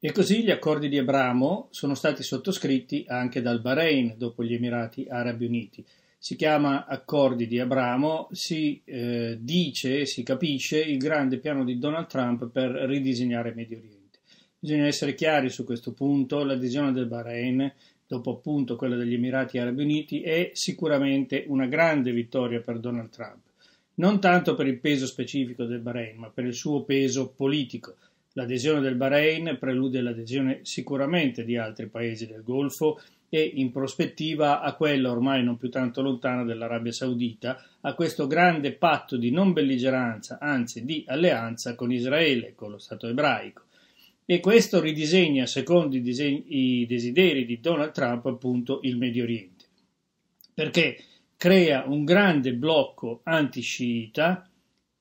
E così gli accordi di Abramo sono stati sottoscritti anche dal Bahrain dopo gli Emirati Arabi Uniti. Si chiama accordi di Abramo, si eh, dice, si capisce il grande piano di Donald Trump per ridisegnare Medio Oriente. Bisogna essere chiari su questo punto, l'adesione del Bahrain, dopo appunto quella degli Emirati Arabi Uniti, è sicuramente una grande vittoria per Donald Trump. Non tanto per il peso specifico del Bahrain, ma per il suo peso politico L'adesione del Bahrain prelude l'adesione sicuramente di altri paesi del Golfo e in prospettiva a quella ormai non più tanto lontana dell'Arabia Saudita, a questo grande patto di non belligeranza, anzi di alleanza con Israele, con lo Stato ebraico. E questo ridisegna, secondo i, disegni, i desideri di Donald Trump, appunto il Medio Oriente. Perché crea un grande blocco anti-sciita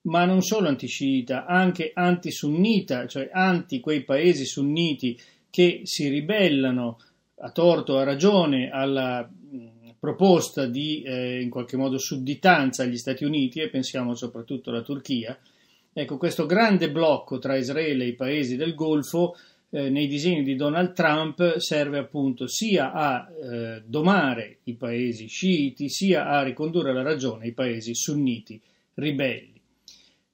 ma non solo antisciita, anche antisunnita, cioè anti quei paesi sunniti che si ribellano a torto o a ragione alla proposta di eh, in qualche modo sudditanza agli Stati Uniti e pensiamo soprattutto alla Turchia. Ecco, questo grande blocco tra Israele e i paesi del Golfo eh, nei disegni di Donald Trump serve appunto sia a eh, domare i paesi sciiti sia a ricondurre alla ragione i paesi sunniti ribelli.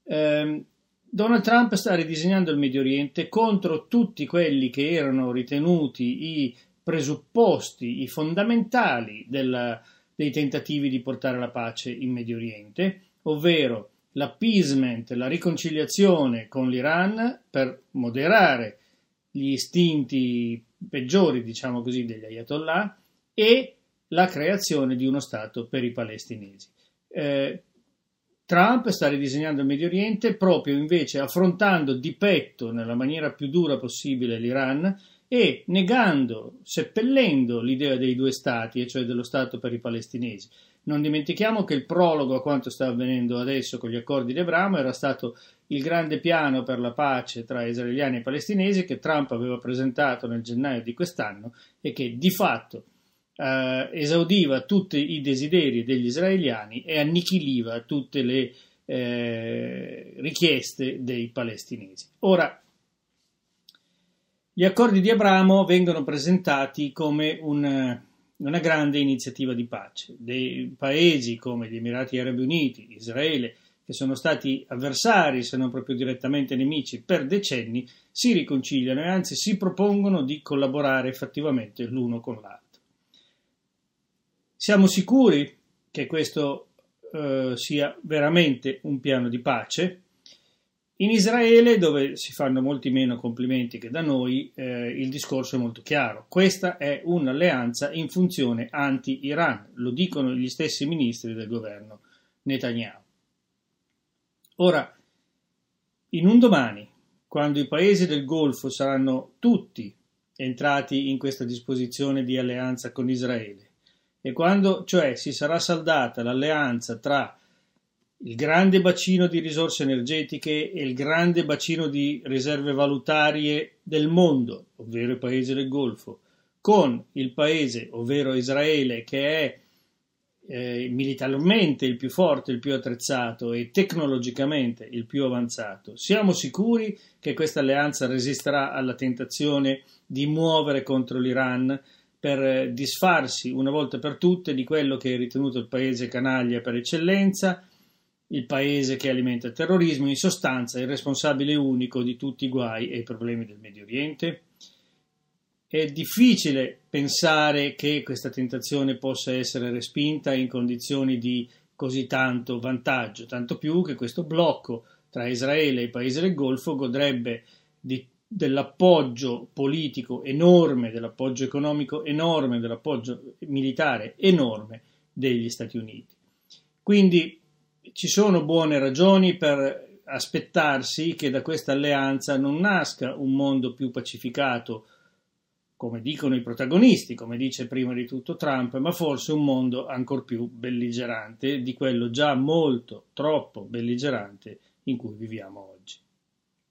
Eh, Donald Trump sta ridisegnando il Medio Oriente contro tutti quelli che erano ritenuti i presupposti, i fondamentali della, dei tentativi di portare la pace in Medio Oriente, ovvero l'appeasement, la riconciliazione con l'Iran per moderare gli istinti peggiori, diciamo così, degli ayatollah e la creazione di uno Stato per i palestinesi. Eh, Trump sta ridisegnando il Medio Oriente proprio invece affrontando di petto nella maniera più dura possibile l'Iran e negando, seppellendo l'idea dei due stati, e cioè dello Stato per i palestinesi. Non dimentichiamo che il prologo a quanto sta avvenendo adesso con gli accordi di Abramo era stato il grande piano per la pace tra israeliani e palestinesi che Trump aveva presentato nel gennaio di quest'anno e che di fatto eh, esaudiva tutti i desideri degli israeliani e annichiliva tutte le eh, richieste dei palestinesi. Ora, gli accordi di Abramo vengono presentati come un, una grande iniziativa di pace. Dei paesi come gli Emirati Arabi Uniti, Israele, che sono stati avversari, se non proprio direttamente nemici, per decenni, si riconciliano e anzi si propongono di collaborare effettivamente l'uno con l'altro. Siamo sicuri che questo eh, sia veramente un piano di pace? In Israele, dove si fanno molti meno complimenti che da noi, eh, il discorso è molto chiaro. Questa è un'alleanza in funzione anti-Iran, lo dicono gli stessi ministri del governo Netanyahu. Ora, in un domani, quando i paesi del Golfo saranno tutti entrati in questa disposizione di alleanza con Israele, e quando cioè si sarà saldata l'alleanza tra il grande bacino di risorse energetiche e il grande bacino di riserve valutarie del mondo, ovvero i paesi del Golfo, con il paese, ovvero Israele, che è eh, militarmente il più forte, il più attrezzato e tecnologicamente il più avanzato, siamo sicuri che questa alleanza resisterà alla tentazione di muovere contro l'Iran per disfarsi una volta per tutte di quello che è ritenuto il paese canaglia per eccellenza, il paese che alimenta il terrorismo, in sostanza il responsabile unico di tutti i guai e i problemi del Medio Oriente? È difficile pensare che questa tentazione possa essere respinta in condizioni di così tanto vantaggio, tanto più che questo blocco tra Israele e i paesi del Golfo godrebbe di dell'appoggio politico enorme, dell'appoggio economico enorme, dell'appoggio militare enorme degli Stati Uniti. Quindi ci sono buone ragioni per aspettarsi che da questa alleanza non nasca un mondo più pacificato, come dicono i protagonisti, come dice prima di tutto Trump, ma forse un mondo ancor più belligerante di quello già molto, troppo belligerante in cui viviamo oggi.